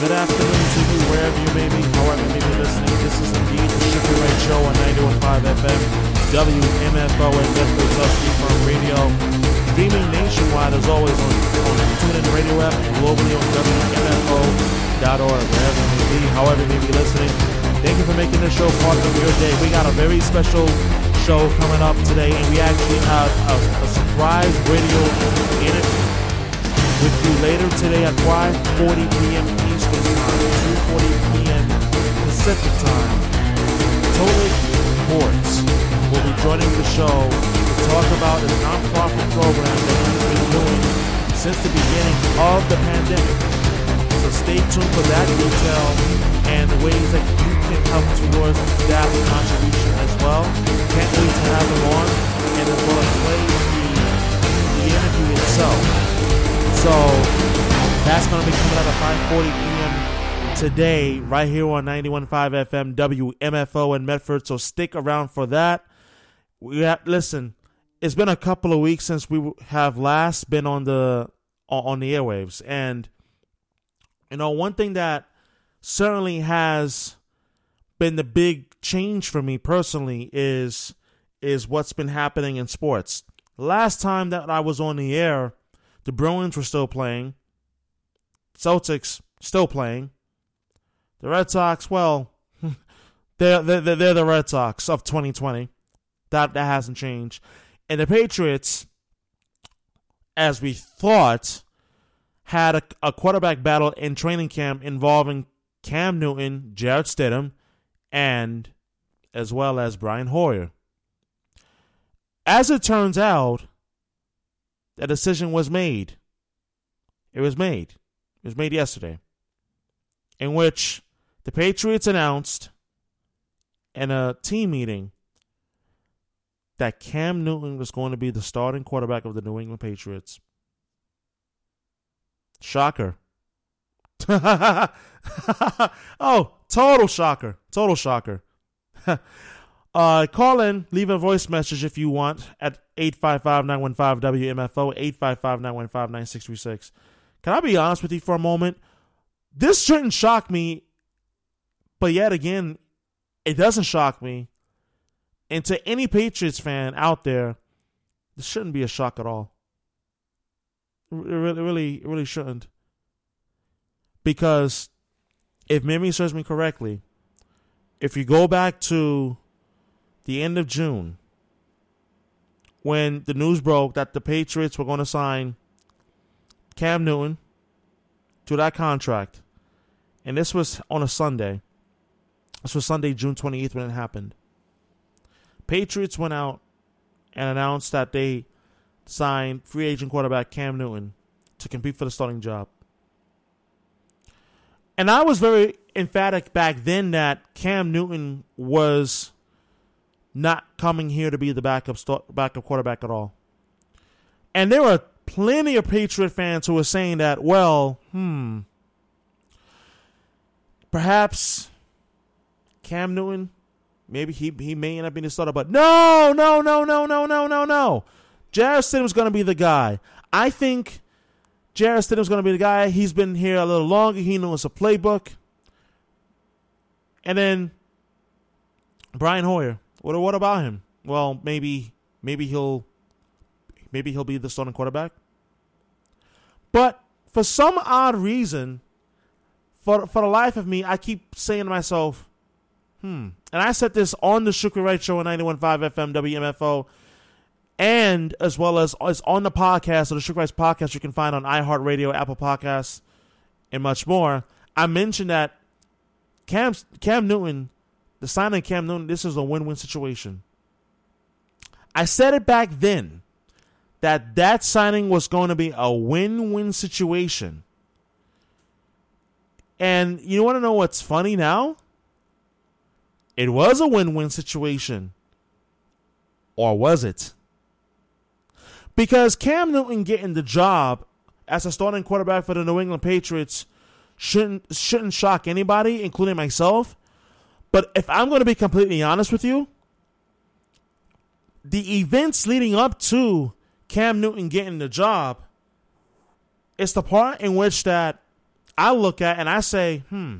Good afternoon to you, wherever you may be, however you may be listening. This is indeed the Shukri Wright Show on 91.5 FM, WMFO, and Netflix Upstream Farm Radio. Streaming nationwide, as always, on, on the TuneIn Radio app globally on WMFO.org, wherever you may be, however you may be listening. Thank you for making this show part of your day. We got a very special show coming up today, and we actually have a, a surprise radio interview with you later today at 5:40 p.m. Eastern Time, 2:40 p.m. Pacific Time. Tolik Borts will be joining the show to talk about a nonprofit program that he's been doing since the beginning of the pandemic. So stay tuned for that detail and the ways that you can help towards that contribution as well. Can't wait to have him on and as well as play the, the interview itself. So that's going to be coming out at 5:40 p.m. today, right here on 91.5 FM WMFO in Medford. So stick around for that. We have, listen. It's been a couple of weeks since we have last been on the on the airwaves, and you know one thing that certainly has been the big change for me personally is is what's been happening in sports. Last time that I was on the air the Bruins were still playing. Celtics still playing. The Red Sox, well, they're, they're, they're the Red Sox of 2020. That, that hasn't changed. And the Patriots, as we thought, had a, a quarterback battle in training camp involving Cam Newton, Jarrett Stidham, and as well as Brian Hoyer. As it turns out, a decision was made. It was made. It was made yesterday. In which the Patriots announced in a team meeting that Cam Newton was going to be the starting quarterback of the New England Patriots. Shocker. oh, total shocker. Total shocker. Uh, call in, leave a voice message if you want at 855-915-WMFO, 855-915-9636. Can I be honest with you for a moment? This shouldn't shock me, but yet again, it doesn't shock me. And to any Patriots fan out there, this shouldn't be a shock at all. It really, really, really shouldn't. Because if memory serves me correctly, if you go back to the end of June, when the news broke that the Patriots were going to sign Cam Newton to that contract, and this was on a Sunday. This was Sunday, June 28th, when it happened. Patriots went out and announced that they signed free agent quarterback Cam Newton to compete for the starting job. And I was very emphatic back then that Cam Newton was not coming here to be the backup start, backup quarterback at all. And there were plenty of Patriot fans who were saying that, well, hmm, perhaps Cam Newton, maybe he he may end up being the starter, but no, no, no, no, no, no, no, no. Jarrett Stidham's going to be the guy. I think Jarrett Stidham's going to be the guy. He's been here a little longer. He knows a playbook. And then Brian Hoyer. What what about him? Well, maybe maybe he'll maybe he'll be the starting quarterback. But for some odd reason, for for the life of me, I keep saying to myself, hmm. And I said this on the Shukri Wright Show on 91.5 FM WMFO, and as well as, as on the podcast, or the Shukri Wrights podcast you can find on iHeartRadio, Apple Podcasts, and much more. I mentioned that Cam Cam Newton the signing Cam Newton, this is a win-win situation. I said it back then that that signing was going to be a win-win situation. And you want to know what's funny now? It was a win-win situation. Or was it? Because Cam Newton getting the job as a starting quarterback for the New England Patriots shouldn't shouldn't shock anybody, including myself. But if I'm going to be completely honest with you, the events leading up to Cam Newton getting the job is the part in which that I look at and I say, hmm,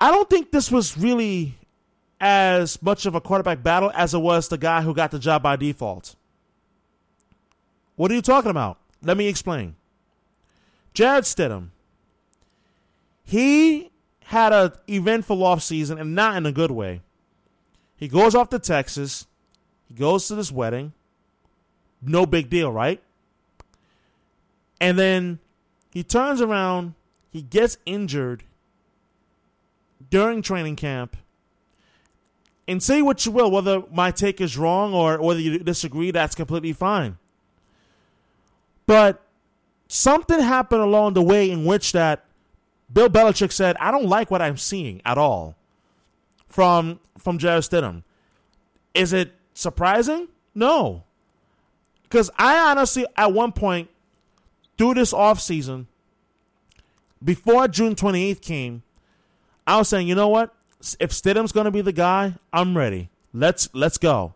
I don't think this was really as much of a quarterback battle as it was the guy who got the job by default. What are you talking about? Let me explain. Jarrett Stidham, he had an eventful offseason and not in a good way. He goes off to Texas. He goes to this wedding. No big deal, right? And then he turns around, he gets injured during training camp. And say what you will, whether my take is wrong or whether you disagree, that's completely fine. But something happened along the way in which that Bill Belichick said, I don't like what I'm seeing at all from from Jarrett Stidham. Is it surprising? No. Because I honestly, at one point, through this offseason, before June 28th came, I was saying, you know what? If Stidham's going to be the guy, I'm ready. Let's let's go.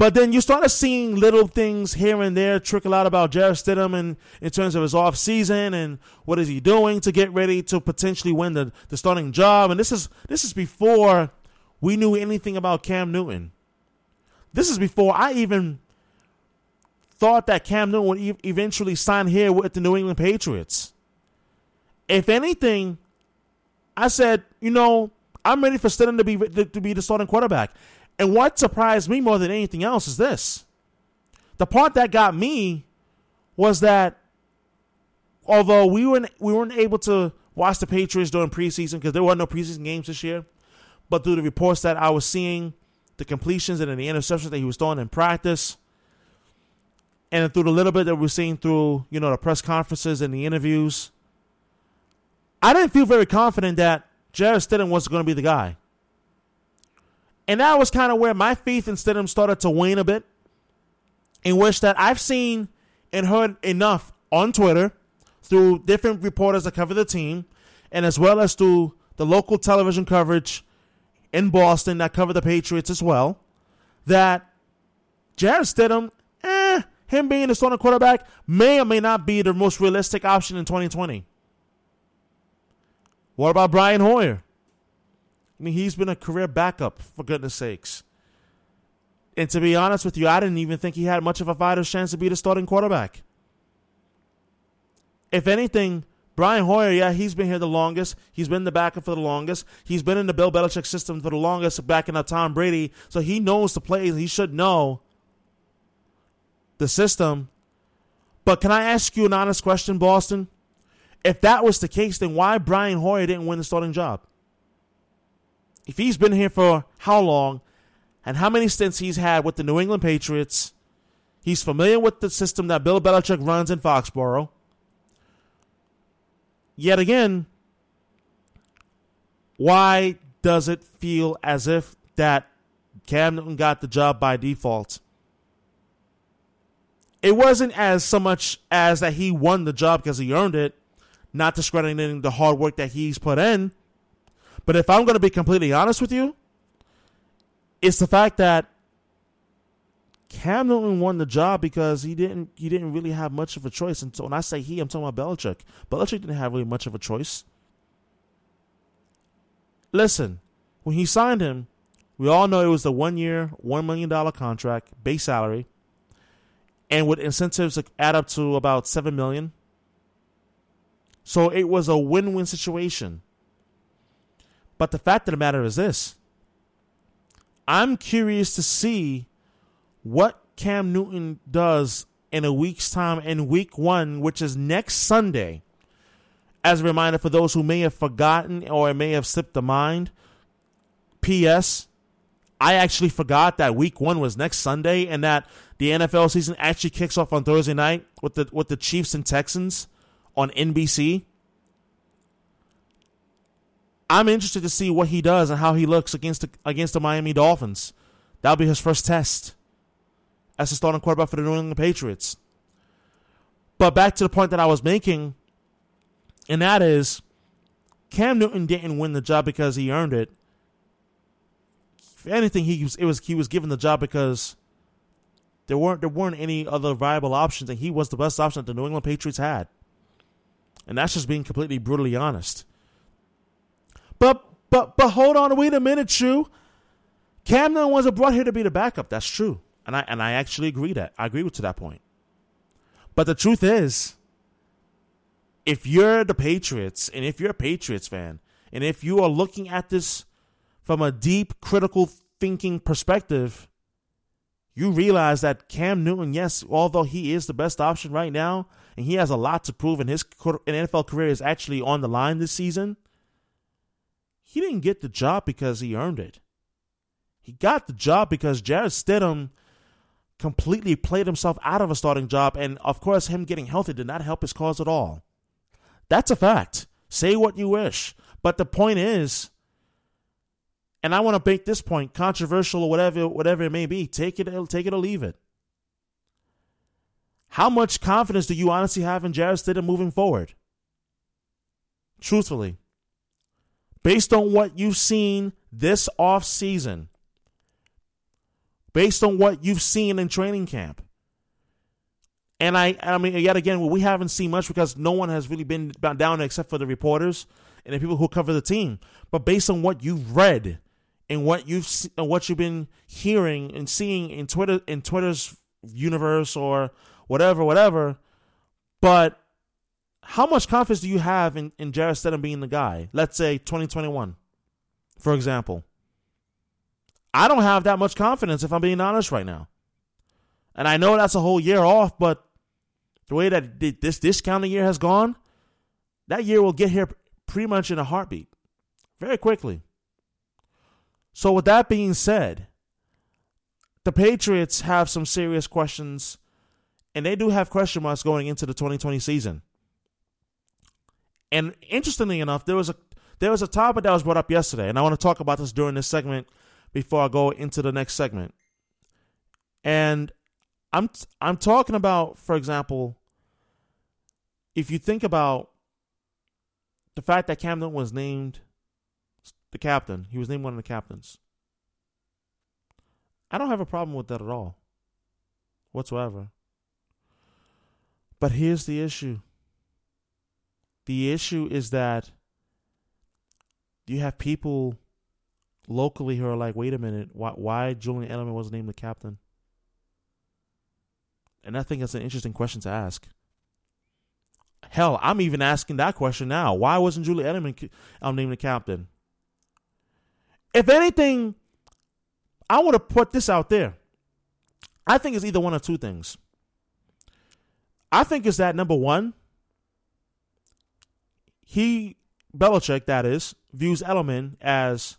But then you started seeing little things here and there trickle out about Jarrett Stidham and in terms of his off season and what is he doing to get ready to potentially win the, the starting job. And this is this is before we knew anything about Cam Newton. This is before I even thought that Cam Newton would e- eventually sign here with the New England Patriots. If anything, I said, you know, I'm ready for Stidham to be to be the starting quarterback. And what surprised me more than anything else is this. The part that got me was that although we weren't we weren't able to watch the Patriots during preseason because there were no preseason games this year, but through the reports that I was seeing, the completions and the interceptions that he was throwing in practice, and through the little bit that we're seeing through you know the press conferences and the interviews, I didn't feel very confident that Jarrett Stidham was going to be the guy. And that was kind of where my faith in Stidham started to wane a bit. In which that I've seen and heard enough on Twitter through different reporters that cover the team, and as well as through the local television coverage in Boston that cover the Patriots as well, that Jarrett Stidham, eh, him being the starting quarterback may or may not be the most realistic option in 2020. What about Brian Hoyer? I mean, he's been a career backup, for goodness sakes. And to be honest with you, I didn't even think he had much of a fighter's chance to be the starting quarterback. If anything, Brian Hoyer, yeah, he's been here the longest. He's been the backup for the longest. He's been in the Bill Belichick system for the longest, backing up Tom Brady. So he knows the plays. He should know the system. But can I ask you an honest question, Boston? If that was the case, then why Brian Hoyer didn't win the starting job? If he's been here for how long and how many stints he's had with the New England Patriots, he's familiar with the system that Bill Belichick runs in Foxborough. Yet again, why does it feel as if that Cam Newton got the job by default? It wasn't as so much as that he won the job because he earned it, not discrediting the hard work that he's put in. But if I'm going to be completely honest with you, it's the fact that Cam Newton won the job because he didn't he didn't really have much of a choice. And so when I say he, I'm talking about Belichick. Belichick didn't have really much of a choice. Listen, when he signed him, we all know it was the one year, one million dollar contract, base salary, and with incentives to add up to about seven million. So it was a win win situation. But the fact of the matter is this I'm curious to see what Cam Newton does in a week's time in week one, which is next Sunday. As a reminder for those who may have forgotten or may have slipped the mind, P.S. I actually forgot that week one was next Sunday and that the NFL season actually kicks off on Thursday night with the with the Chiefs and Texans on NBC. I'm interested to see what he does and how he looks against the, against the Miami Dolphins. That'll be his first test as a starting quarterback for the New England Patriots. But back to the point that I was making, and that is Cam Newton didn't win the job because he earned it. If anything, he was it was he was given the job because there weren't there weren't any other viable options, and he was the best option that the New England Patriots had. And that's just being completely brutally honest. But but but hold on, wait a minute. Cam Newton wasn't brought here to be the backup. That's true. And I and I actually agree that. I agree with to that point. But the truth is, if you're the Patriots and if you're a Patriots fan, and if you are looking at this from a deep critical thinking perspective, you realize that Cam Newton, yes, although he is the best option right now, and he has a lot to prove, and his NFL career is actually on the line this season, he didn't get the job because he earned it. He got the job because Jarrett Stidham completely played himself out of a starting job, and of course, him getting healthy did not help his cause at all. That's a fact. Say what you wish. But the point is, and I want to make this point controversial or whatever, whatever it may be. Take it, take it or leave it. How much confidence do you honestly have in Jarrett Stidham moving forward? Truthfully, based on what you've seen this off season, based on what you've seen in training camp, and I, I mean, yet again, we haven't seen much because no one has really been down except for the reporters and the people who cover the team. But based on what you've read and what you've and what you've been hearing and seeing in Twitter in Twitter's universe or whatever, whatever. But how much confidence do you have in, in Jarrett Stidham being the guy? Let's say 2021, for example. I don't have that much confidence if I'm being honest right now. And I know that's a whole year off, but the way that this calendar year has gone, that year will get here pretty much in a heartbeat, very quickly. So, with that being said, the Patriots have some serious questions, and they do have question marks going into the 2020 season. And interestingly enough, there was a there was a topic that was brought up yesterday, and I want to talk about this during this segment before I go into the next segment. And I'm I'm talking about, for example, if you think about the fact that Cam Newton was named the captain. He was named one of the captains. I don't have a problem with that at all, whatsoever. But here's the issue the issue is that you have people locally who are like, wait a minute, why, why Julian Edelman wasn't named the captain? And I think that's an interesting question to ask. Hell, I'm even asking that question now. Why wasn't Julian Edelman um, named the captain? If anything, I want to put this out there. I think it's either one of two things. I think it's that number one, he Belichick, that is, views Edelman as,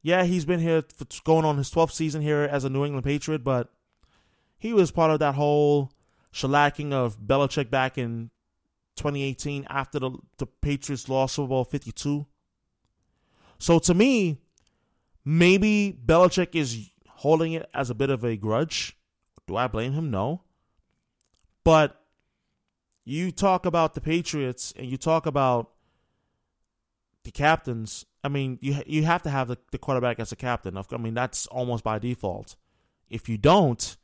yeah, he's been here for going on his 12th season here as a New England Patriot, but he was part of that whole shellacking of Belichick back in 2018 after the, the Patriots lost Super Bowl 52. So to me, maybe Belichick is holding it as a bit of a grudge. Do I blame him? No. But you talk about the Patriots and you talk about the captains. I mean, you you have to have the, the quarterback as a captain. I mean, that's almost by default. If you don't,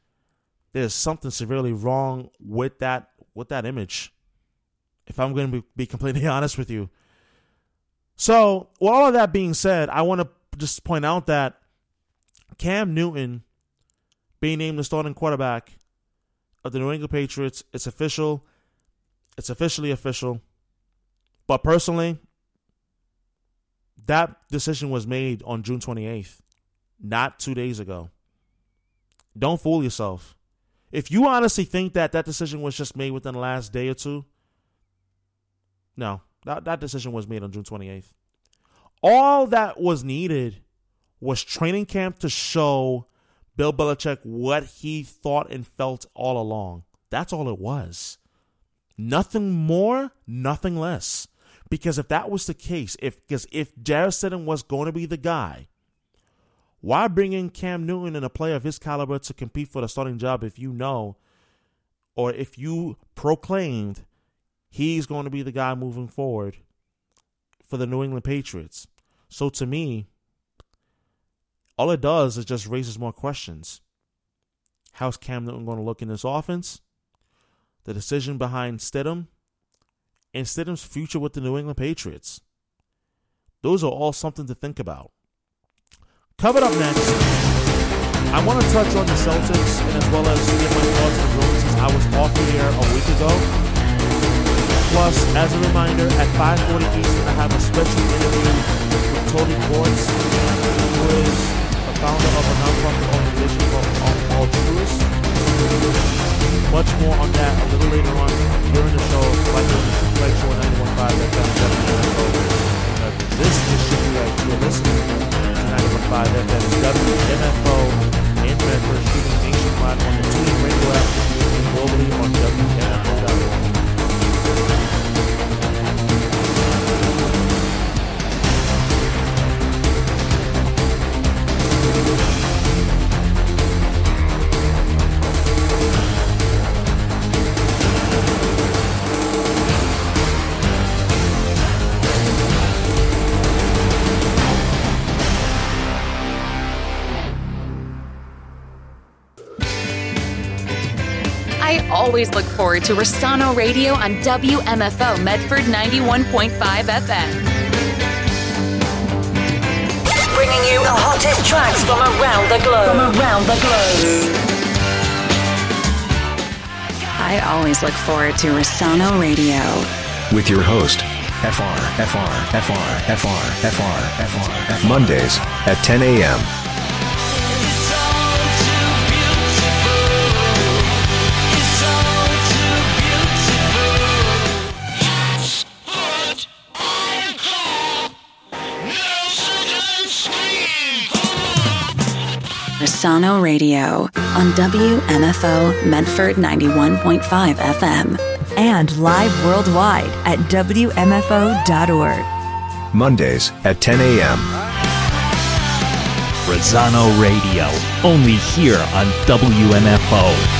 there's something severely wrong with that with that image. If I'm going to be, be completely honest with you. So, with all of that being said, I want to just point out that Cam Newton being named the starting quarterback of the New England Patriots, it's official. It's officially official. But personally, that decision was made on June 28th, not two days ago. Don't fool yourself. If you honestly think that that decision was just made within the last day or two, no, that, that decision was made on June 28th. All that was needed was training camp to show Bill Belichick what he thought and felt all along. That's all it was. Nothing more, nothing less. Because if that was the case, if because if Jarrett Stidham was going to be the guy, why bring in Cam Newton and a player of his caliber to compete for the starting job if you know, or if you proclaimed he's going to be the guy moving forward for the New England Patriots. So to me, all it does is just raises more questions. How's Cam Newton going to look in this offense? The decision behind Stidham and Stidham's future with the New England Patriots. Those are all something to think about. Covered up next, I want to touch on the Celtics and as well as get my thoughts on the since I was off the air a week ago. Plus, as a reminder, at 5:40 Eastern, I have a special interview with Tolik Borts, who is the founder of a nonprofit organization called Altrunite. Much more on that a little later on during the show, here on the Wright Show 91.5 FM WMFO. This is Shukri Wright. You're listening to 91.5 FM WMFO in Medford, streaming nationwide on the TuneIn Radio app and globally on WMFO.org. I always look forward to Rosano Radio on WMFO Medford 91.5 FM. Bringing you the hottest tracks from around the globe. From around the globe. I always look forward to Rosano Radio. with your host, FR, FR, FR, FR, FR, FR, FR. Mondays at 10 a.m. Rosano Radio on WMFO Medford 91.5 FM. and live worldwide at WMFO.org. Mondays at 10 a.m. Rosano Radio, only here on WMFO.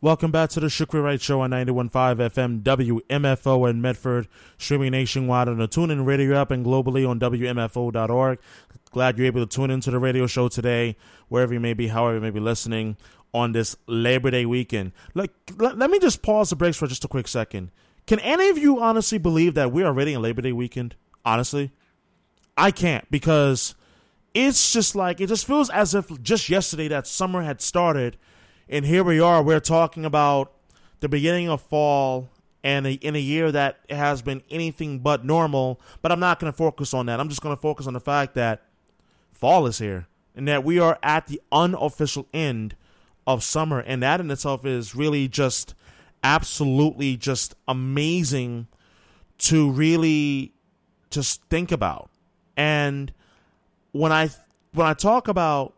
Welcome back to the Shukri Wright Show on 91.5 FM WMFO in Medford, streaming nationwide on the TuneIn Radio app and globally on WMFO.org. Glad you're able to tune into the radio show today, wherever you may be, however you may be listening on this Labor Day weekend. Like, let, let me just pause the breaks for just a quick second. Can any of you honestly believe that we're already in Labor Day weekend? Honestly, I can't because it's just like it just feels as if just yesterday that summer had started and here we are. We're talking about the beginning of fall and a, in a year that has been anything but normal. But I'm not going to focus on that. I'm just going to focus on the fact that fall is here and that we are at the unofficial end of summer. And that in itself is really just absolutely just amazing to really just think about. And when I when I talk about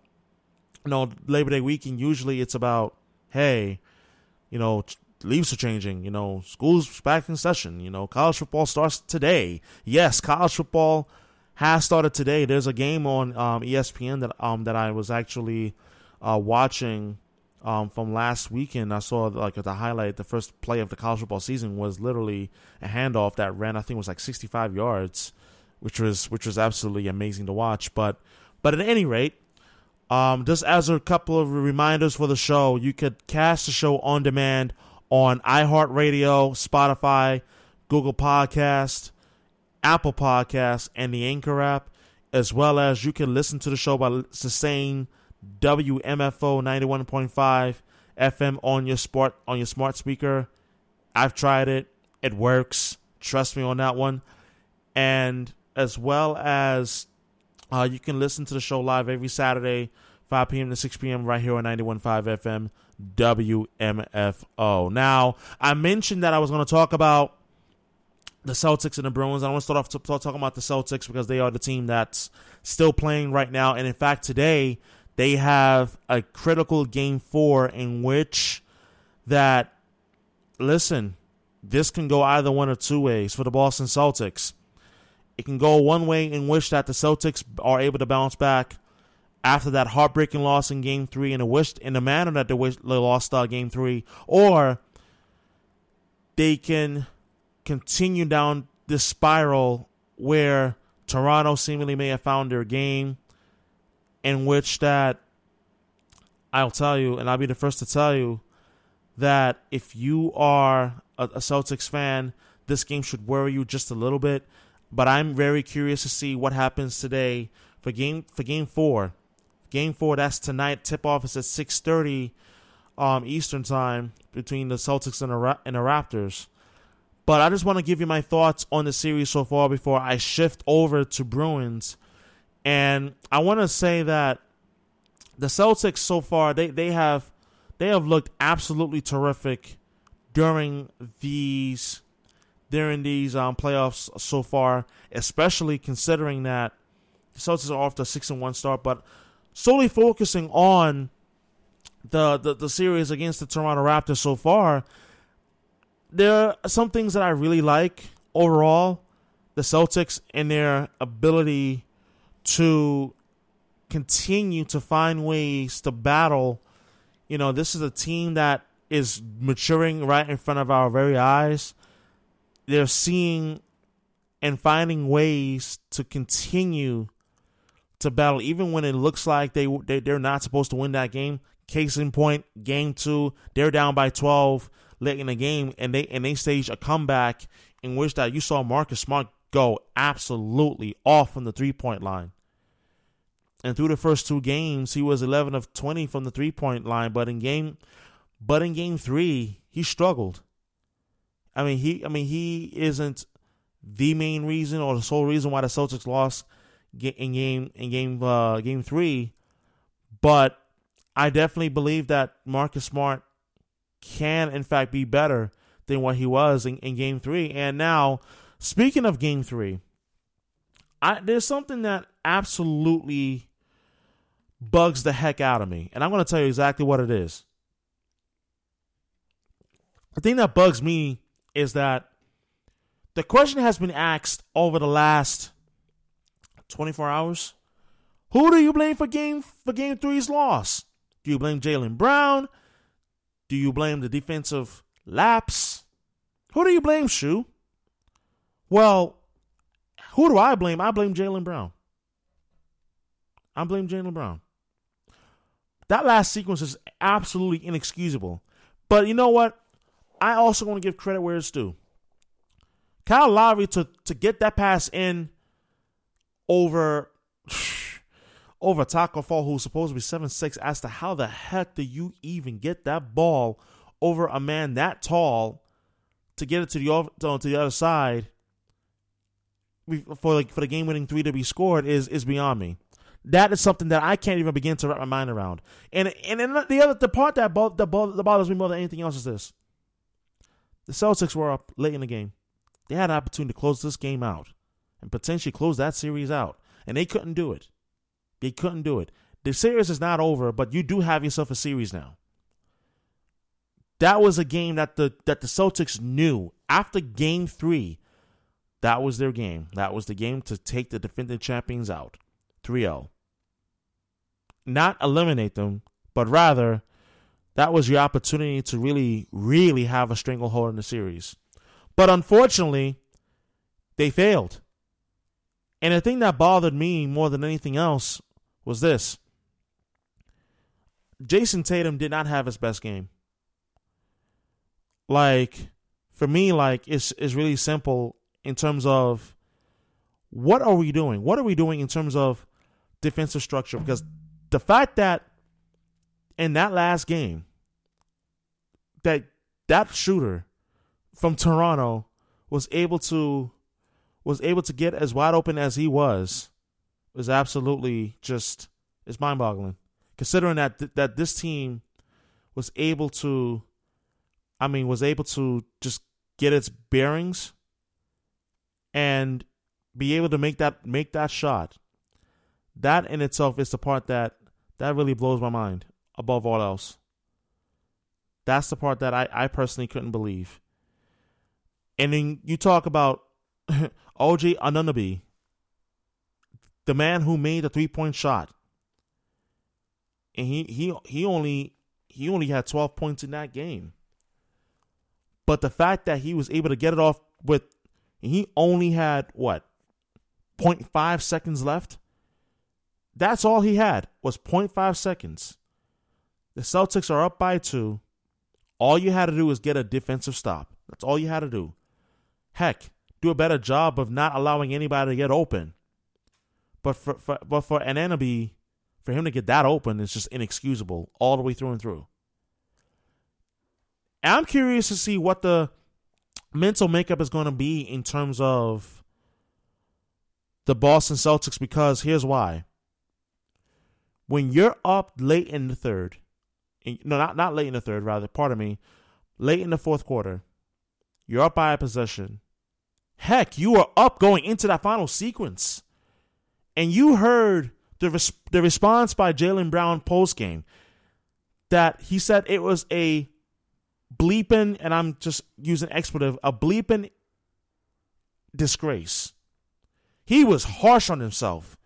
you know, Labor Day weekend, usually it's about, hey, you know, leaves are changing, you know, school's back in session, you know, college football starts today. Yes, college football has started today. There's a game on um, ESPN that um that I was actually uh, watching um, from last weekend. I saw like the highlight. The first play of the college football season was literally a handoff that ran. I think it was like 65 yards, which was which was absolutely amazing to watch. But but at any rate, um, just as a couple of reminders for the show, you could catch the show on demand on iHeartRadio, Spotify, Google Podcast, Apple Podcast, and the Anchor app, as well as you can listen to the show by saying WMFO 91.5 FM on your smart on your smart speaker. I've tried it; it works. Trust me on that one. And as well as uh, you can listen to the show live every Saturday, 5 p.m. to 6 p.m. right here on 91.5 FM WMFO. Now, I mentioned that I was going to talk about the Celtics and the Bruins. I want to start off to, talking about the Celtics because they are the team that's still playing right now. And in fact, today they have a critical game four in which that, listen, this can go either one or two ways for the Boston Celtics. It can go one way in which that the Celtics are able to bounce back after that heartbreaking loss in Game Three in a wish in the manner that they, wish, they lost uh, Game Three, or they can continue down this spiral where Toronto seemingly may have found their game, in which that I'll tell you, and I'll be the first to tell you that if you are a Celtics fan, this game should worry you just a little bit but I'm very curious to see what happens today for game for game four. Game four, that's tonight. Tip off is at six thirty um, Eastern time between the Celtics and the, Ra- and the Raptors. But I just want to give you my thoughts on the series so far before I shift over to Bruins. And I want to say that the Celtics so far they, they have they have looked absolutely terrific during these during these um, playoffs so far, especially considering that the Celtics are off a six and one start, but solely focusing on the, the the series against the Toronto Raptors so far, there are some things that I really like overall. The Celtics and their ability to continue to find ways to battle. You know, this is a team that is maturing right in front of our very eyes they're seeing and finding ways to continue to battle, even when it looks like they, they they're not supposed to win that game. Case in point, game two, they're down by twelve late in the game, and they and they stage a comeback in which that you saw Marcus Smart go absolutely off from the three point line. And through the first two games, he was eleven of twenty from the three point line, but in game, but in game three, he struggled. I mean, he I mean he isn't the main reason or the sole reason why the Celtics lost in game in game uh, game three, but I definitely believe that Marcus Smart can in fact be better than what he was in, in game three. And now, speaking of game three, I, there's something that absolutely bugs the heck out of me, and I'm going to tell you exactly what it is. The thing that bugs me is that the question has been asked over the last 24 hours. Who do you blame for game for game three's loss? Do you blame Jaylen Brown? Do you blame the defensive lapse? Who do you blame, Shu? Well, who do I blame? I blame Jaylen Brown. I blame Jaylen Brown. That last sequence is absolutely inexcusable. But you know what? I also want to give credit where it's due. Kyle Lowry to to get that pass in over over Tacko Fall, who's supposed to be seven six, as to how the heck do you even get that ball over a man that tall to get it to the to the other side for like for the game winning three to be scored is is beyond me. That is something that I can't even begin to wrap my mind around. And and, the other the part that, bo- bo- that bothers me more than anything else is this: the Celtics were up late in the game. They had an opportunity to close this game out and potentially close that series out, and they couldn't do it. They couldn't do it. The series is not over, but you do have yourself a series now. That was a game that the that the Celtics knew after game 3 that was their game. That was the game to take the defending champions out. 3-0. Not eliminate them, but rather that was your opportunity to really really have a stranglehold in the series. But unfortunately, they failed. And the thing that bothered me more than anything else was this. Jayson Tatum did not have his best game like for me, like it's it's really simple in terms of what are we doing? What are we doing in terms of defensive structure? Because the fact that in that last game that that shooter from Toronto was able to was able to get as wide open as he was was absolutely just it's mind boggling. Considering that th- that this team was able to I mean, was able to just get its bearings and be able to make that make that shot. That in itself is the part that that really blows my mind above all else. That's the part that I, I personally couldn't believe. And then you talk about OG Anunoby, the man who made the three point shot. And he, he he only he only had twelve points in that game. But the fact that he was able to get it off with, he only had what, 0.5 seconds left? That's all he had was 0.5 seconds. The Celtics are up by two. All you had to do was get a defensive stop. That's all you had to do. Heck, do a better job of not allowing anybody to get open. But for, for but for Anunoby, for him to get that open is just inexcusable all the way through and through. I'm curious to see what the mental makeup is going to be in terms of the Boston Celtics because here's why. When you're up late in the third, no, not not late in the third, rather, pardon me, late in the fourth quarter, you're up by a possession. Heck, you are up going into that final sequence, and you heard the res- the response by Jaylen Brown post game that he said it was a bleeping, and I'm just using expletive, a bleeping disgrace. He was harsh on himself.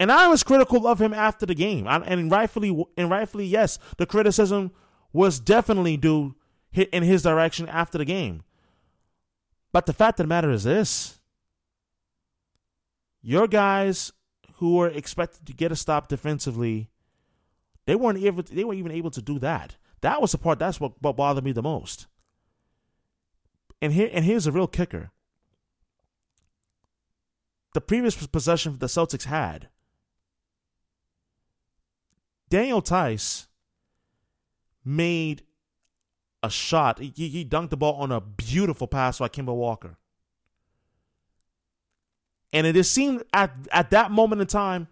And I was critical of him after the game. and rightfully, and rightfully, yes, the criticism was definitely due in his direction after the game. But the fact of the matter is this your guys who were expected to get a stop defensively, they weren't to, they weren't even able to do that. That was the part. That's what, what bothered me the most. And here and here's a real kicker. The previous possession the Celtics had, Daniel Theis made a shot. He, he dunked the ball on a beautiful pass by Kemba Walker. And it just seemed at, at that moment in time,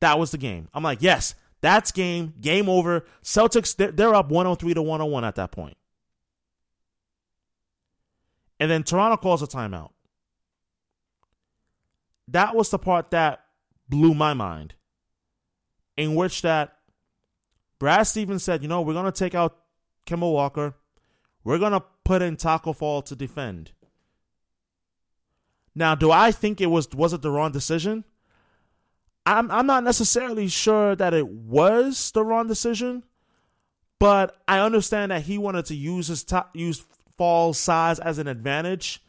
that was the game. I'm like, yes, that's game. Game over. Celtics, they're, they're up 103 to 101 at that point. And then Toronto calls a timeout. That was the part that blew my mind. In which that Brad Stevens said, you know, we're going to take out Kemba Walker. We're going to put in Tacko Fall to defend. Now, do I think it was was it the wrong decision? I'm I'm not necessarily sure that it was the wrong decision, But I understand that he wanted to use his top, use Fall's size as an advantage.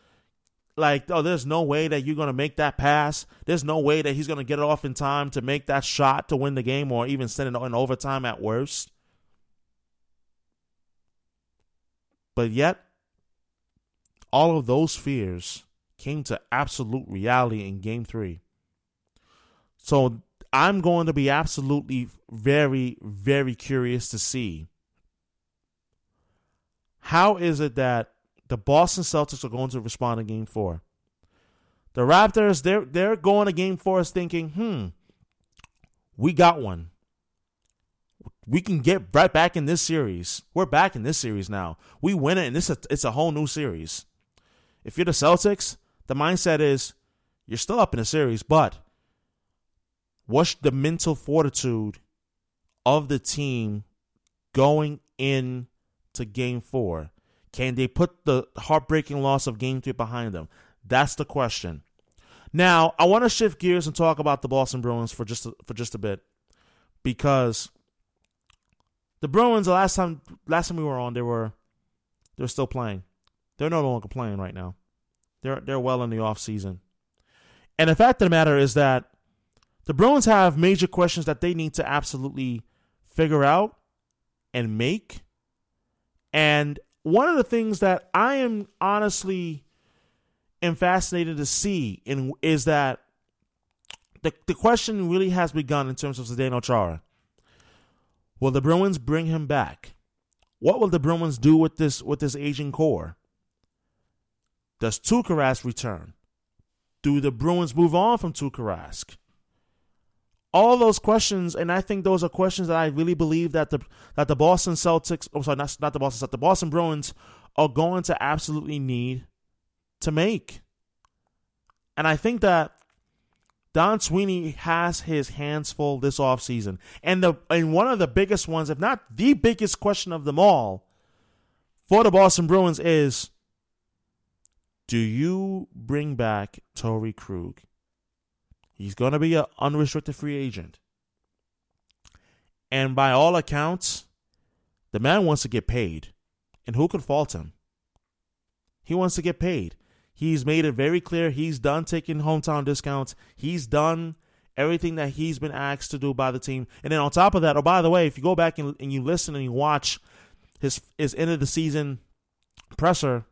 Like, oh, there's no way that you're gonna make that pass. There's no way that he's gonna get it off in time to make that shot to win the game, or even send it in overtime at worst. But yet, all of those fears came to absolute reality in game three. So I'm going to be absolutely very, very curious to see how is it that the Boston Celtics are going to respond in game four. The Raptors, they're they're going to game four thinking, hmm, we got one. We can get right back in this series. We're back in this series now. We win it, and this it's a whole new series. If you're the Celtics, the mindset is you're still up in the series, but what's the mental fortitude of the team going in to game four? Can they put the heartbreaking loss of game three behind them? That's the question. Now, I want to shift gears and talk about the Boston Bruins for just a, for just a bit because the Bruins the last time last time we were on they were they're still playing. They're no longer playing right now. They're they're well in the off season. And the fact of the matter is that the Bruins have major questions that they need to absolutely figure out and make. And one of the things that I am honestly am fascinated to see in, is that the, the question really has begun in terms of Zdeno Chara. Will the Bruins bring him back? What will the Bruins do with this with this aging core? Does Tuukka return? Do the Bruins move on from Tuukka Rask? All those questions, and I think those are questions that I really believe that the that the Boston Celtics, I'm sorry, not, not the Boston Celtics, the Boston Bruins are going to absolutely need to make. And I think that Don Sweeney has his hands full this offseason. And the and one of the biggest ones, if not the biggest question of them all for the Boston Bruins is do you bring back Torey Krug? He's going to be an unrestricted free agent. And by all accounts, the man wants to get paid. And who could fault him? He wants to get paid. He's made it very clear he's done taking hometown discounts. He's done everything that he's been asked to do by the team. And then on top of that, oh, by the way, if you go back and, and you listen and you watch his his end of the season presser,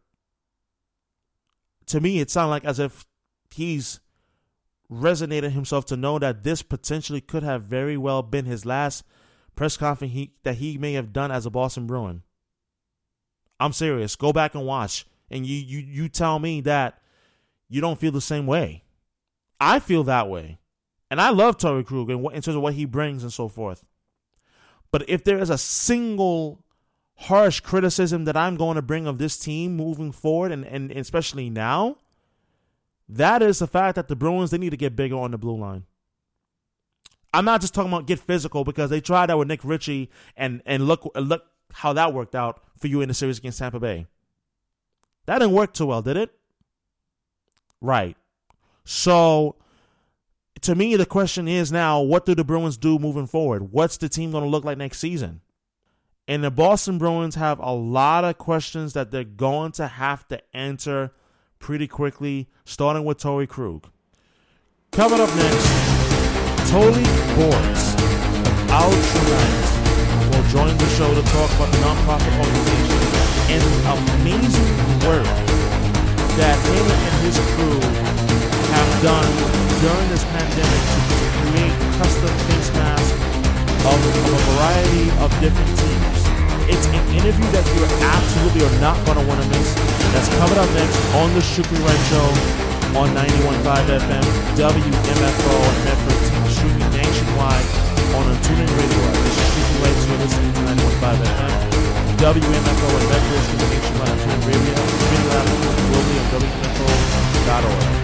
to me, it sounded like as if he's resonated himself to know that this potentially could have very well been his last press conference he, that he may have done as a Boston Bruin. I'm serious. Go back and watch, and you you you tell me that you don't feel the same way. I feel that way, and I love Torey Krug in, in terms of what he brings and so forth. But if there is a single harsh criticism that I'm going to bring of this team moving forward, and, and especially now, that is the fact that the Bruins they need to get bigger on the blue line. I'm not just talking about get physical because they tried that with Nick Ritchie and and look look how that worked out for you in the series against Tampa Bay. That didn't work too well, did it? Right. So to me, the question is now, what do the Bruins do moving forward? What's the team going to look like next season? And the Boston Bruins have a lot of questions that they're going to have to answer pretty quickly, starting with Torey Krug. Coming up next, Tolik Borts of Altrunite will join the show to talk about the nonprofit organization and the amazing work that him and his crew have done during this pandemic to, create custom face masks of, of a variety of different teams. It's an interview that you absolutely are not going to want to miss. That's coming up next on the Shukri Wright Show on 91.5 FM, WMFO, and Medford Team streaming nationwide on a TuneIn Radio. This is Shukri Wright. You're listening to 91.5 FM, WMFO, and Medford streaming nationwide on TuneIn Radio. Video app be on WMFO.org.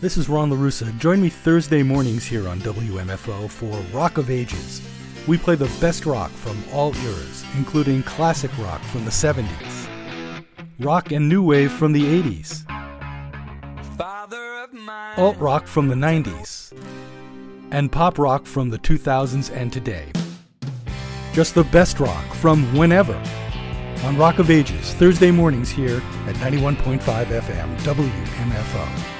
This is Ron LaRussa. Join me Thursday mornings here on WMFO for Rock of Ages. We play the best rock from all eras, including classic rock from the 70s, rock and new wave from the 80s, alt rock from the 90s, and pop rock from the 2000s and today. Just the best rock from whenever. On Rock of Ages, Thursday mornings here at 91.5 FM, WMFO.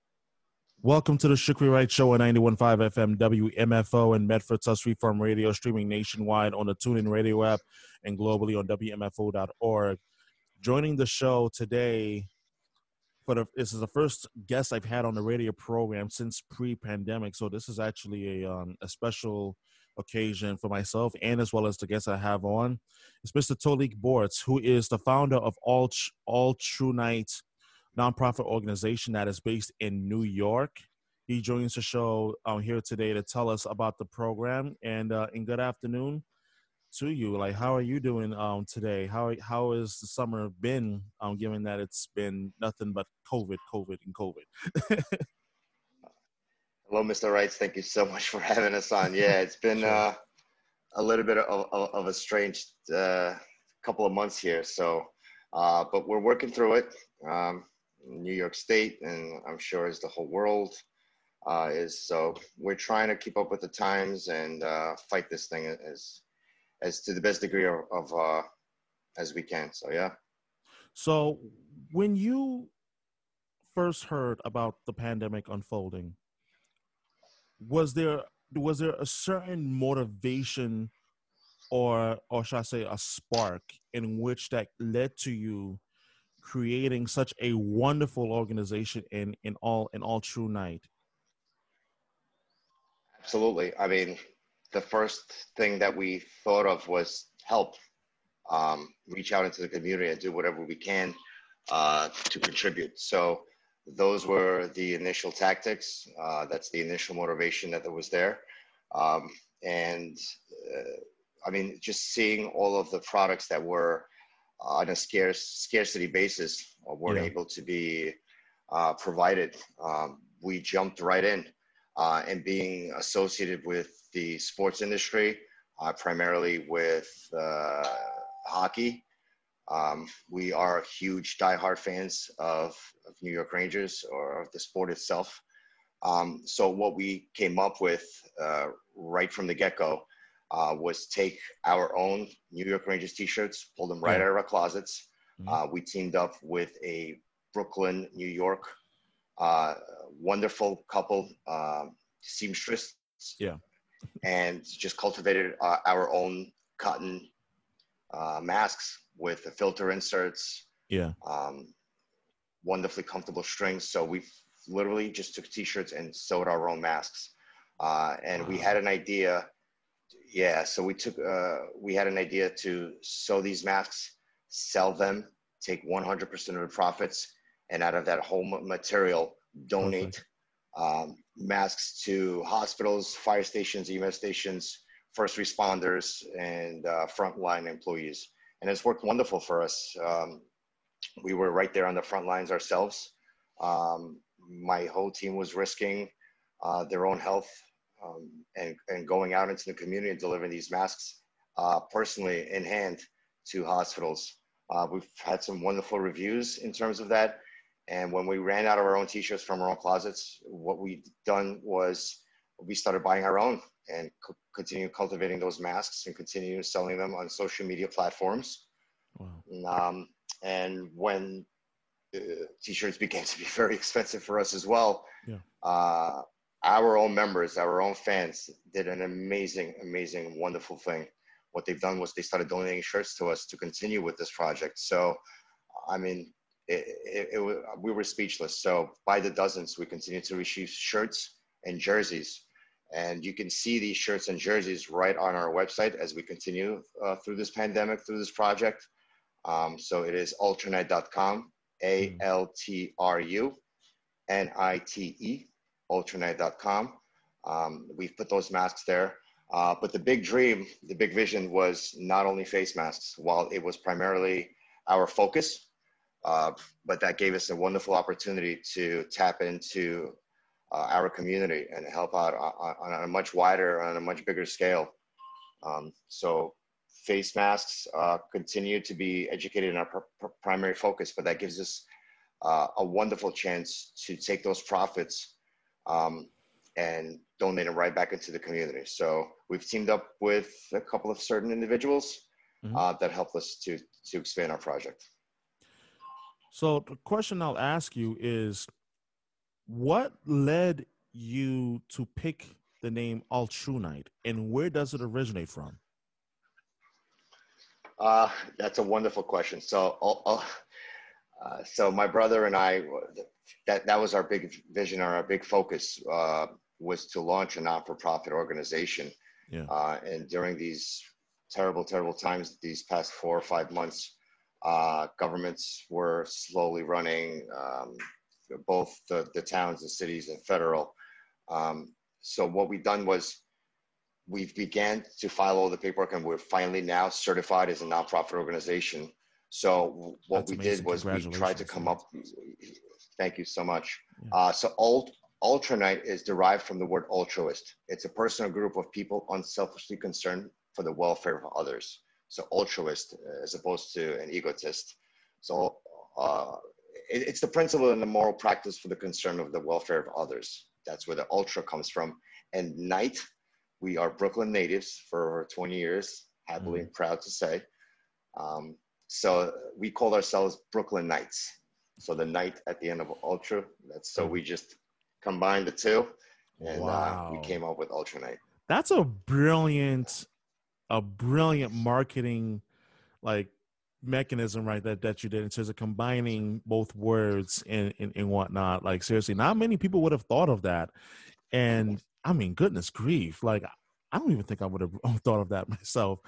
Welcome to the Shukri Wright Show on 91.5 FM WMFO and Medford Tufts Freeform Radio, streaming nationwide on the TuneIn Radio app and globally on WMFO.org. Joining the show today, for the, this is the first guest I've had on the radio program since pre-pandemic, so this is actually a um, a special occasion for myself and as well as the guests I have on. It's Mr. Tolik Borts, who is the founder of All Altrunite nonprofit organization that is based in New York. He joins the show um, here today to tell us about the program. And uh, and good afternoon to you. Like, how are you doing um, today? How how has the summer been? Um, given that it's been nothing but COVID, COVID, and COVID. Hello, Mr. Wrights. Thank you so much for having us on. Yeah, it's been sure. uh, a little bit of, of, of a strange uh, couple of months here. So, uh, but we're working through it. Um, New York State, and I'm sure as the whole world uh, is. So we're trying to keep up with the times and uh, fight this thing as as to the best degree of, of uh, as we can. So yeah. So when you first heard about the pandemic unfolding, was there was there a certain motivation or or should I say a spark in which that led to you creating such a wonderful organization in in all in Altrunite. Absolutely. I mean the first thing that we thought of was help um, reach out into the community and do whatever we can uh, to contribute. So those were the initial tactics uh, that's the initial motivation that was there. Um, and uh, i mean just seeing all of the products that were on a scarce scarcity basis weren't yeah. able to be uh, provided. Um, we jumped right in, uh, and being associated with the sports industry, uh, primarily with uh, hockey. Um, we are huge diehard fans of, of, New York Rangers or of the sport itself. Um, so what we came up with uh, right from the get-go uh, was take our own New York Rangers t-shirts, pull them right yeah. out of our closets. Mm-hmm. Uh, we teamed up with a Brooklyn, New York uh, wonderful couple, um, seamstress, Yeah. and just cultivated uh, our own cotton uh, masks with the filter inserts, Yeah. um, wonderfully comfortable strings. So we literally just took t-shirts and sewed our own masks. Uh, and we had an idea. Yeah. So we took, uh, we had an idea to sew these masks, sell them, take 100% of the profits. And out of that whole material, donate um, masks to hospitals, fire stations, EMS stations, first responders, and uh, frontline employees. And it's worked wonderful for us. Um, we were right there on the front lines ourselves. Um, my whole team was risking uh, their own health um, and, and going out into the community and delivering these masks uh, personally in hand to hospitals. Uh, we've had some wonderful reviews in terms of that. And when we ran out of our own t-shirts from our own closets, what we done was we started buying our own and co- continue cultivating those masks and continue selling them on social media platforms. Um, and when uh, t-shirts began to be very expensive for us as well, Yeah. uh, our own members, our own fans did an amazing, amazing, wonderful thing. What they've done was they started donating shirts to us to continue with this project. So, I mean, it, it, it, we were speechless. So by the dozens, we continue to receive shirts and jerseys. And you can see these shirts and jerseys right on our website as we continue uh, through this pandemic, through this project. Um, so it is altrunite.com, A L T R U N I T E, altrunite.com. Um, we've put those masks there. Uh, but the big dream, the big vision was not only face masks, while it was primarily our focus, uh, but that gave us a wonderful opportunity to tap into uh, our community and help out on, on a much wider, on a much bigger scale. Um, so face masks uh, continue to be educated in our pr- primary focus, but that gives us uh, a wonderful chance to take those profits um, and donate them right back into the community. So we've teamed up with a couple of certain individuals Mhm. uh, that helped us to to expand our project. So the question I'll ask you is, what led you to pick the name Altrunite, and where does it originate from? Uh, that's a wonderful question. So, I'll- I'll- uh, so my brother and I, that that was our big vision, or our big focus uh, was to launch a not-for-profit organization. Yeah. Uh, and during these terrible, terrible times, these past four or five months, uh, governments were slowly running um, both the, the towns, the cities, and federal. Um, so what we've done was we've began to file all the paperwork, and we're finally now certified as a nonprofit organization. So what That's we amazing. did was we tried to come up. Thank you so much. Uh, so ult, Altrunite is derived from the word altruist. It's a personal group of people unselfishly concerned for the welfare of others. So altruist uh, as opposed to an egotist. So uh, it- it's the principle and the moral practice for the concern of the welfare of others. That's where the ultra comes from. And night, we are Brooklyn natives for over 20 years, happily and proud to say. Um, so we called ourselves Brooklyn Knights. So the night at the end of ultra, that's so we just combined the two, and uh, we came up with Ultra Night. That's a brilliant, a brilliant marketing like mechanism, right? That that you did in terms of combining both words and and, and whatnot. Like seriously, not many people would have thought of that. And I mean, goodness grief, like I don't even think I would have thought of that myself.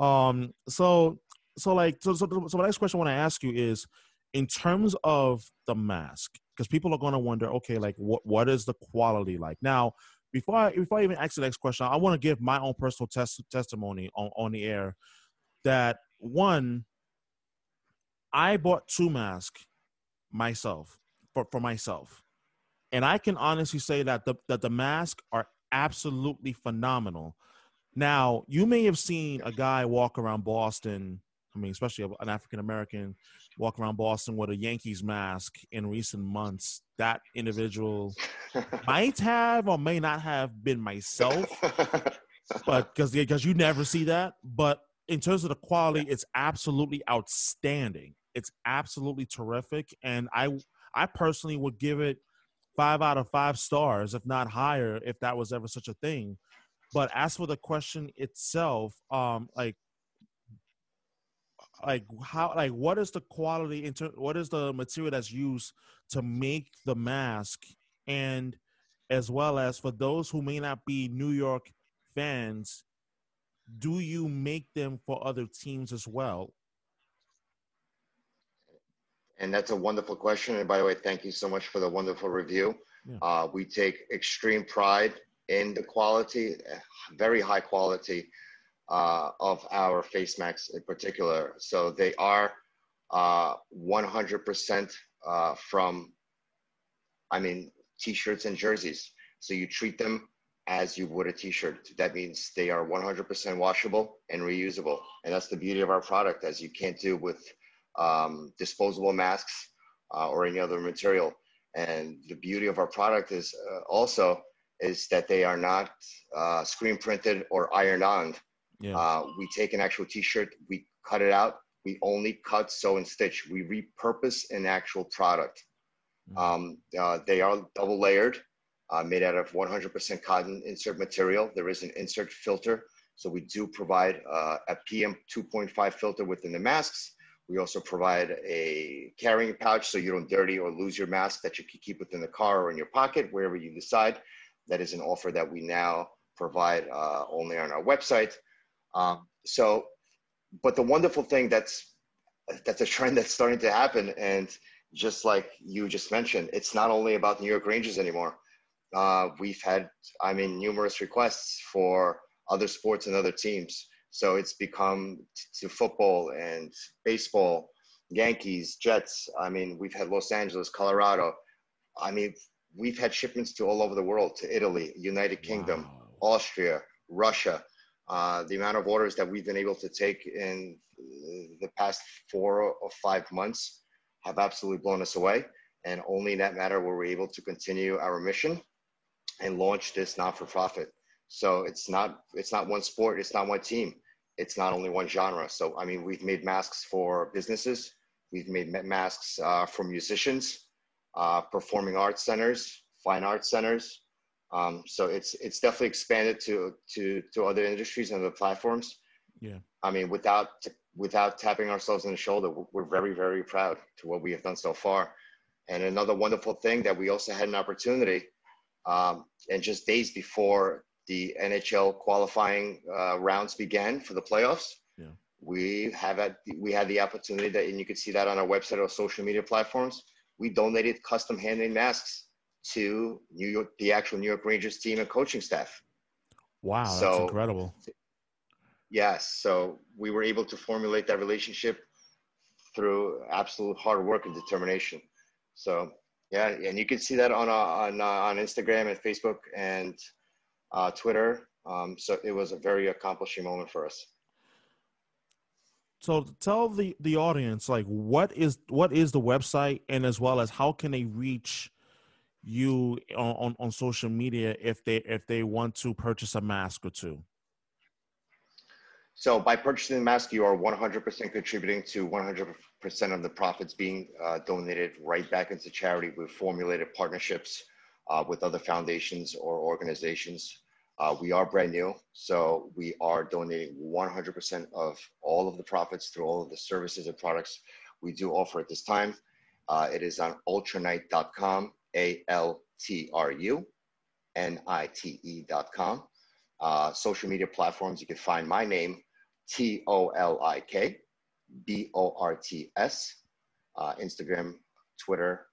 Um, so so like so so, so my next question I want to ask you is in terms of the mask because people are going to wonder okay like what what is the quality like now before I before I even ask the next question, I want to give my own personal test, testimony on, on the air that one, I bought two masks myself for, for myself. And I can honestly say that the that the masks are absolutely phenomenal. Now, you may have seen a guy walk around Boston, I mean, especially an African American walk around Boston with a Yankees mask in recent months. That individual might have or may not have been myself, but because because you never see that. But in terms of the quality, it's absolutely outstanding. It's absolutely terrific, and I I personally would give it five out of five stars, if not higher, if that was ever such a thing. But as for the question itself, um, like, like how, like, what is the quality? Inter- what is the material that's used to make the mask, and as well as for those who may not be New York fans, do you make them for other teams as well? And that's a wonderful question. And by the way, thank you so much for the wonderful review. Yeah. Uh, we take extreme pride in the quality, very high quality uh, of our face masks in particular. So they are uh, 100% uh, from, I mean, t-shirts and jerseys. So you treat them as you would a t-shirt. That means they are 100% washable and reusable. And that's the beauty of our product, as you can't do with um, disposable masks uh, or any other material. And the beauty of our product is uh, also is that they are not uh, screen printed or ironed on. Yeah. Uh, we take an actual T-shirt, we cut it out. We only cut, sew, and stitch. We repurpose an actual product. Um, uh, they are double layered, uh, made out of 100% cotton insert material. There is an insert filter, so we do provide uh, a PM 2.5 filter within the masks. We also provide a carrying pouch so you don't dirty or lose your mask that you can keep within the car or in your pocket, wherever you decide. That is an offer that we now provide uh, only on our website. Um, so, but the wonderful thing that's that's a trend that's starting to happen, and just like you just mentioned, it's not only about New York Rangers anymore. Uh, we've had, I mean, numerous requests for other sports and other teams. So it's become t- to football and baseball, Yankees, Jets. I mean, we've had Los Angeles, Colorado. I mean, we've had shipments to all over the world, to Italy, United Kingdom, Austria, Russia. Uh, the amount of orders that we've been able to take in the past four or five months have absolutely blown us away. And only in that matter were we able to continue our mission and launch this not-for-profit. So it's not it's not one sport, it's not one team, it's not only one genre. So I mean, we've made masks for businesses, we've made masks uh, for musicians, uh, performing arts centers, fine arts centers. Um, so it's it's definitely expanded to to to other industries and other platforms. Yeah. I mean, without without tapping ourselves on the shoulder, we're very very proud to what we have done so far. And another wonderful thing that we also had an opportunity, um, and just days before the NHL qualifying uh, rounds began for the playoffs, Yeah. we have had we had the opportunity that, and you can see that on our website or social media platforms. We donated custom handmade masks to New York, the actual New York Rangers team and coaching staff. Wow, that's So- incredible. Yes, so we were able to formulate that relationship through absolute hard work and determination. So yeah, and you can see that on uh, on uh, on Instagram and Facebook and uh, Twitter. Um, so it was a very accomplishing moment for us. So tell the the audience like what is what is the website and as well as how can they reach you on, on, on social media if they if they want to purchase a mask or two. So by purchasing the mask, you are 100% contributing to 100% of the profits being uh, donated right back into charity. We've formulated partnerships uh, with other foundations or organizations. Uh, we are brand new, so we are donating 100% of all of the profits through all of the services and products we do offer at this time. Uh, it is on altrunite.com, A L T R U N I T E.com. Uh, social media platforms, you can find my name, T O L I K B O R T S, uh, Instagram, Twitter,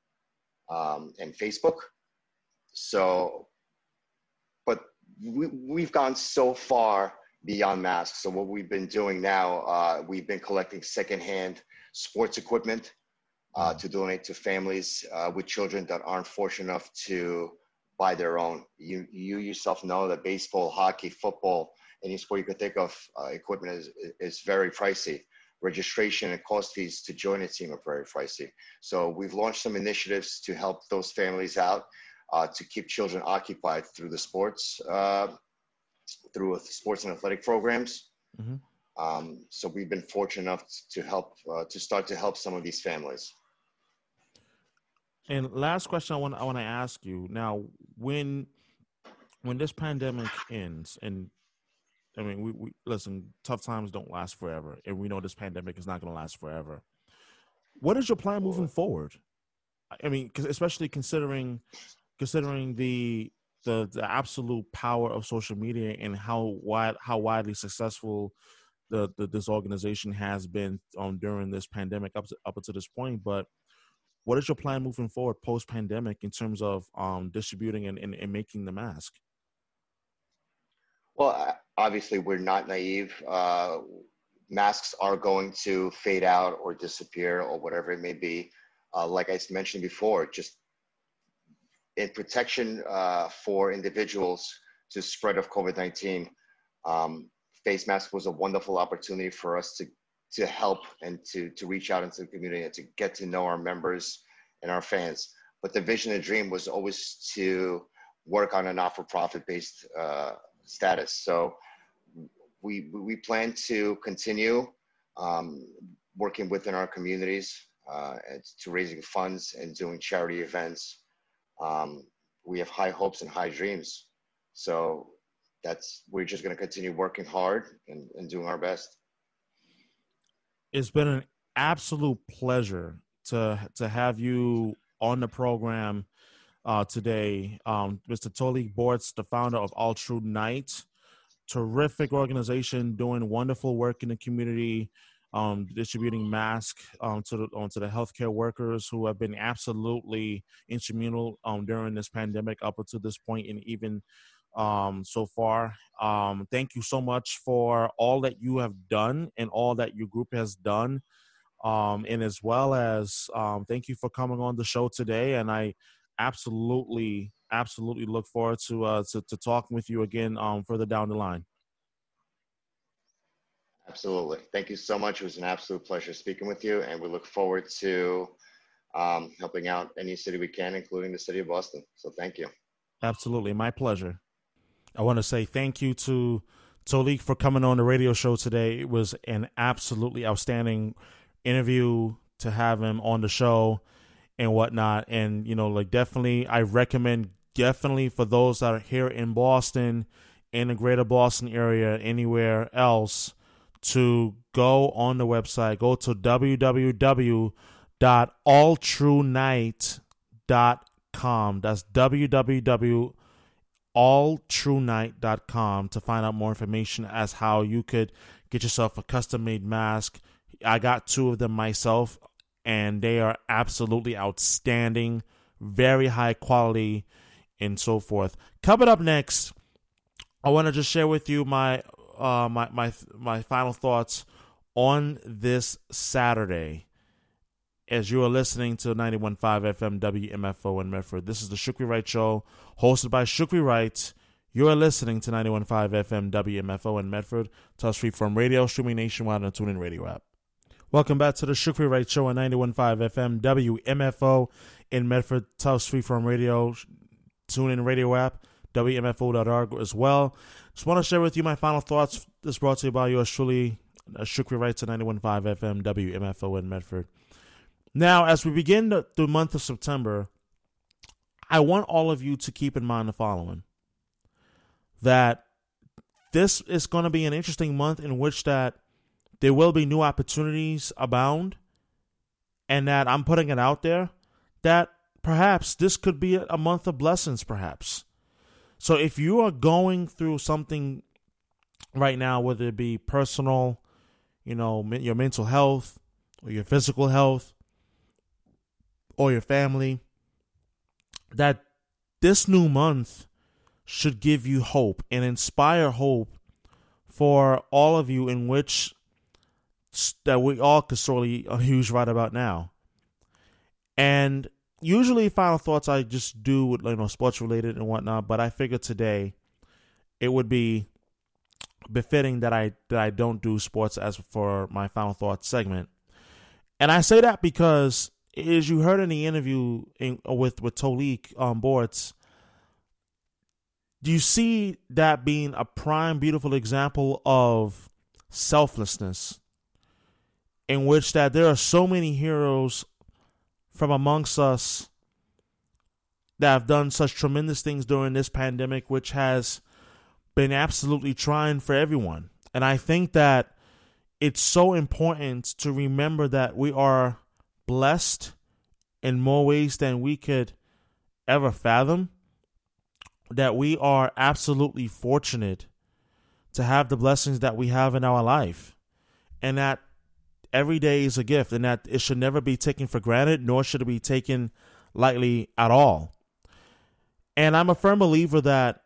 um, and Facebook. So, but we, we've gone so far beyond masks. So, what we've been doing now, uh, we've been collecting secondhand sports equipment uh, to donate to families uh, with children that aren't fortunate enough to buy their own. You, you yourself know that baseball, hockey, football, any sport you could think of, uh, equipment is, is very pricey. Registration and cost fees to join a team are very pricey. So we've launched some initiatives to help those families out uh, to keep children occupied through the sports, uh, through sports and athletic programs. Mhm. Um, so we've been fortunate enough to help, uh, to start to help some of these families. And last question I want I want to ask you now when when this pandemic ends and I mean we, we listen tough times don't last forever and we know this pandemic is not going to last forever. What is your plan moving forward? I mean, especially considering considering the the the absolute power of social media and how wide how widely successful the, the this organization has been um, during this pandemic up to, up to this point. But what is your plan moving forward post pandemic in terms of um, distributing and, and, and, making the mask? Well, obviously, we're not naive. Uh, masks are going to fade out or disappear or whatever it may be. Uh, like I mentioned before, just in protection uh, for individuals to spread of COVID-19, um, face mask was a wonderful opportunity for us to to help and to to reach out into the community and to get to know our members and our fans. But the vision and dream was always to work on a not-for-profit based uh, status. So we we plan to continue um, working within our communities uh, and to raising funds and doing charity events um, we have high hopes and high dreams. So that's we're just going to continue working hard and, and doing our best. It's been an absolute pleasure to to have you on the program uh, today, um, Mr. Tolik Borts, the founder of Altrunite. Terrific organization doing wonderful work in the community um, distributing masks um, to the to the healthcare workers who have been absolutely instrumental um, during this pandemic up until this point, and even um, so far. Um, thank you so much for all that you have done and all that your group has done, um, and as well as um, thank you for coming on the show today. And I absolutely, absolutely look forward to uh, to, to talking with you again um, further down the line. Absolutely. Thank you so much. It was an absolute pleasure speaking with you, and we look forward to um, helping out any city we can, including the city of Boston. So thank you. Absolutely. My pleasure. I want to say thank you to Tolik for coming on the radio show today. It was an absolutely outstanding interview to have him on the show and whatnot. And, you know, like definitely, I recommend definitely for those that are here in Boston, in the greater Boston area, anywhere else to go on the website. Go to www.altrunite.com. That's www.altrunite.com to find out more information as how you could get yourself a custom made mask. I got two of them myself and they are absolutely outstanding, very high quality and so forth. Coming up next, I want to just share with you my uh, my my my final thoughts on this Saturday as you are listening to 91.5 FM WMFO in Medford. This is the Shukri Wright Show, hosted by Shukri Wright. You are listening to 91.5 FM WMFO in Medford, Tufts Freeform radio, streaming nationwide on TuneIn Radio app. Welcome back to the Shukri Wright Show on 91.5 FM WMFO in Medford, Tufts Freeform radio, TuneIn Radio app, WMFO.org as well. Just want to share with you my final thoughts. This brought to you by yours truly, uh, Shukri Wright at 91.5 FM WMFO in Medford. Now, as we begin the, the month of September, I want all of you to keep in mind the following: that this is going to be an interesting month in which that there will be new opportunities abound, and that I'm putting it out there that perhaps this could be a month of blessings, perhaps. So if you are going through something right now, whether it be personal, you know, your mental health or your physical health or your family, that this new month should give you hope and inspire hope for all of you in which that we all could sorely uh, use right about now. And usually final thoughts I just do with you know sports related and whatnot, but I figured today it would be befitting that I that I don't do sports as for my final thoughts segment. And I say that because as you heard in the interview in, uh, with with Tolik on boards, do you see that being a prime beautiful example of selflessness in which that there are so many heroes from amongst us that have done such tremendous things during this pandemic, which has been absolutely trying for everyone. And I think that it's so important to remember that we are blessed in more ways than we could ever fathom. That we are absolutely fortunate to have the blessings that we have in our life. And that every day is a gift and that it should never be taken for granted, nor should it be taken lightly at all. And I'm a firm believer that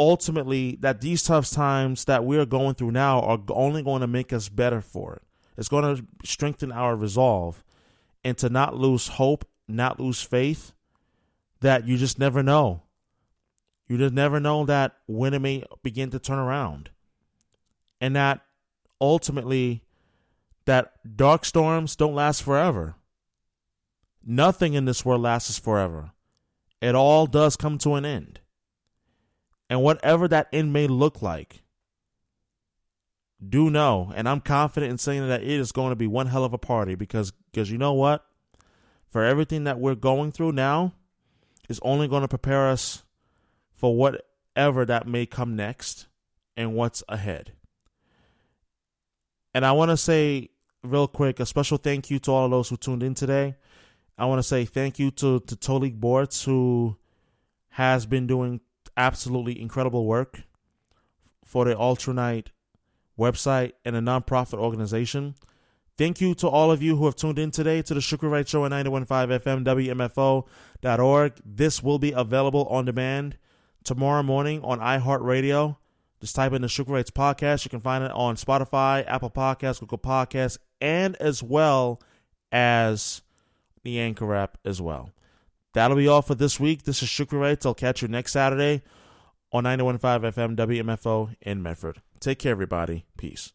ultimately that these tough times that we're going through now are only going to make us better for it. It's going to strengthen our resolve and to not lose hope, not lose faith that you just never know. You just never know that when it may begin to turn around. And that ultimately that dark storms don't last forever. Nothing in this world lasts forever. It all does come to an end. And whatever that end may look like, do know, and I'm confident in saying that it is going to be one hell of a party because because you know what? For everything that we're going through now is only going to prepare us for whatever that may come next and what's ahead. And I want to say real quick a special thank you to all of those who tuned in today. I want to say thank you to to Tolik Borts who has been doing absolutely incredible work for the Altrunite website and a nonprofit organization. Thank you to all of you who have tuned in today to the Shukri Wright Show on 91.5 FM, WMFO.org. This will be available on demand tomorrow morning on iHeartRadio. Just type in the Wrights podcast. You can find it on Spotify, Apple Podcasts, Google Podcasts, and as well as the Anchor app as well. That'll be all for this week. This is Shukri. I'll catch you next Saturday on 91.5 FM WMFO in Medford. Take care, everybody. Peace.